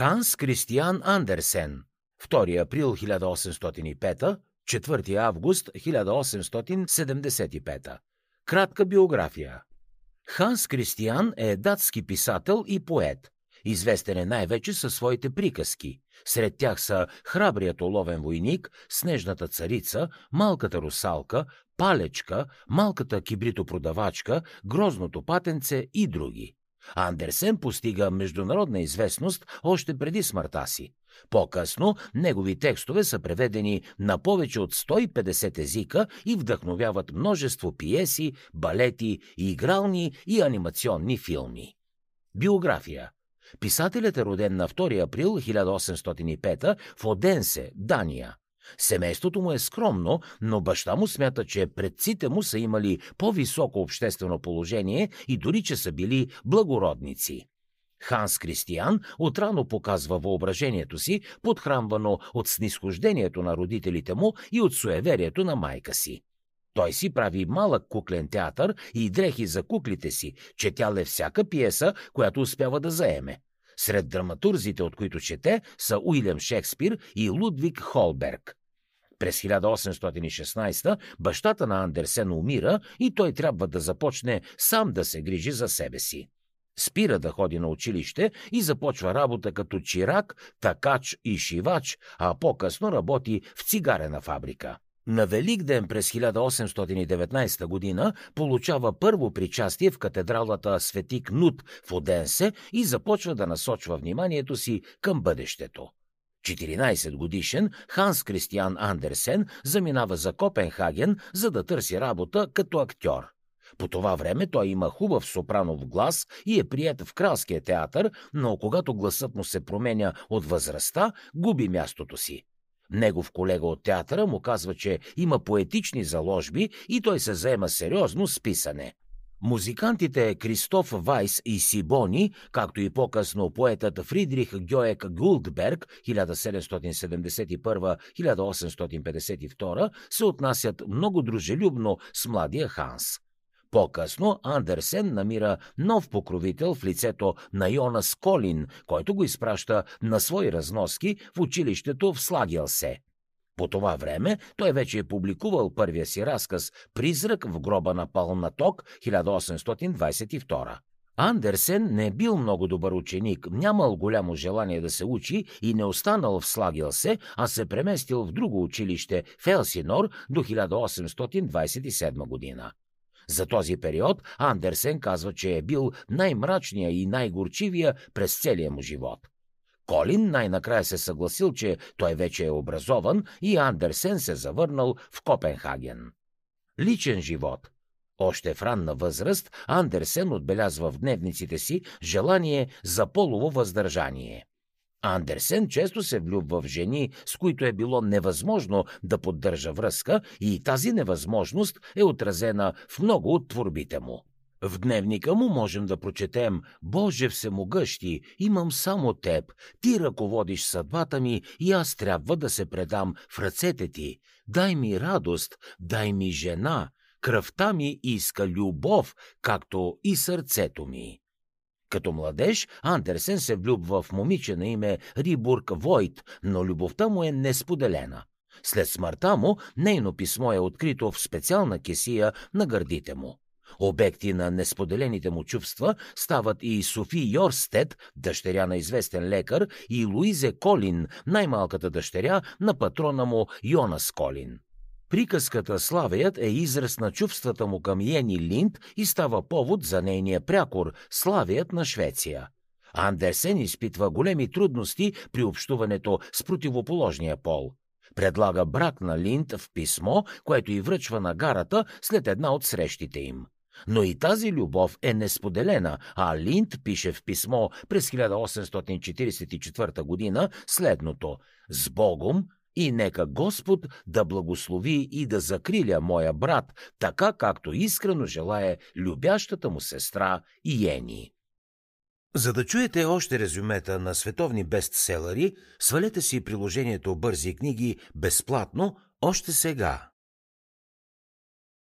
Ханс Кристиан Андерсен 2 април 1805 4 август 1875 Кратка биография Ханс Кристиан е датски писател и поет. Известен е най-вече със своите приказки. Сред тях са Храбрият оловен войник, Снежната царица, Малката русалка, Палечка, Малката кибритопродавачка, Грозното патенце и други. Андерсен постига международна известност още преди смъртта си. По-късно негови текстове са преведени на повече от 150 езика и вдъхновяват множество пиеси, балети, игрални и анимационни филми. Биография Писателят е роден на 2 април 1805 в Оденсе, Дания. Семейството му е скромно, но баща му смята, че предците му са имали по-високо обществено положение и дори че са били благородници. Ханс Кристиян отрано показва въображението си, подхранвано от снисхождението на родителите му и от суеверието на майка си. Той си прави малък куклен театър и дрехи за куклите си, четял е всяка пиеса, която успява да заеме. Сред драматурзите, от които чете, са Уилям Шекспир и Лудвиг Холберг. През 1816 бащата на Андерсен умира и той трябва да започне сам да се грижи за себе си. Спира да ходи на училище и започва работа като чирак, такач и шивач, а по-късно работи в цигарена фабрика. На Велик ден през 1819 година получава първо причастие в катедралата Свети Кнут в Оденсе и започва да насочва вниманието си към бъдещето. 14 годишен Ханс Кристиан Андерсен заминава за Копенхаген, за да търси работа като актьор. По това време той има хубав сопранов глас и е прият в Кралския театър, но когато гласът му се променя от възрастта, губи мястото си. Негов колега от театъра му казва, че има поетични заложби и той се заема сериозно с писане. Музикантите Кристоф Вайс и Сибони, както и по-късно поетът Фридрих Гьоек Гулдберг 1772-1852 се отнасят много дружелюбно с младия Ханс. По-късно Андерсен намира нов покровител в лицето на Йонас Колин, който го изпраща на свои разноски в училището в Слагелсе. По това време той вече е публикувал първия си разказ «Призрак в гроба на Палнаток» 1822. Андерсен не е бил много добър ученик, нямал голямо желание да се учи и не останал в Слагелсе, а се преместил в друго училище в Елсинор до 1827 година. За този период Андерсен казва, че е бил най-мрачния и най-горчивия през целия му живот. Колин най-накрая се съгласил, че той вече е образован и Андерсен се завърнал в Копенхаген. Личен живот още в ранна възраст Андерсен отбелязва в дневниците си желание за полово въздържание. Андерсен често се влюбва в жени, с които е било невъзможно да поддържа връзка и тази невъзможност е отразена в много от творбите му. В дневника му можем да прочетем «Боже всемогъщи, имам само теб, ти ръководиш съдбата ми и аз трябва да се предам в ръцете ти. Дай ми радост, дай ми жена, кръвта ми иска любов, както и сърцето ми». Като младеж Андерсен се влюбва в момиче на име Рибург Войт, но любовта му е несподелена. След смъртта му, нейно писмо е открито в специална кесия на гърдите му. Обекти на несподелените му чувства стават и Софи Йорстед, дъщеря на известен лекар, и Луизе Колин, най-малката дъщеря на патрона му Йонас Колин. Приказката Славеят е израз на чувствата му към Йени Линд и става повод за нейния прякор Славият на Швеция. Андерсен изпитва големи трудности при общуването с противоположния пол. Предлага брак на Линд в писмо, което и връчва на гарата след една от срещите им. Но и тази любов е несподелена, а Линд пише в писмо през 1844 година следното «С Богом и нека Господ да благослови и да закриля моя брат, така както искрено желая любящата му сестра Иени. За да чуете още резюмета на световни бестселери, свалете си приложението Бързи книги безплатно още сега.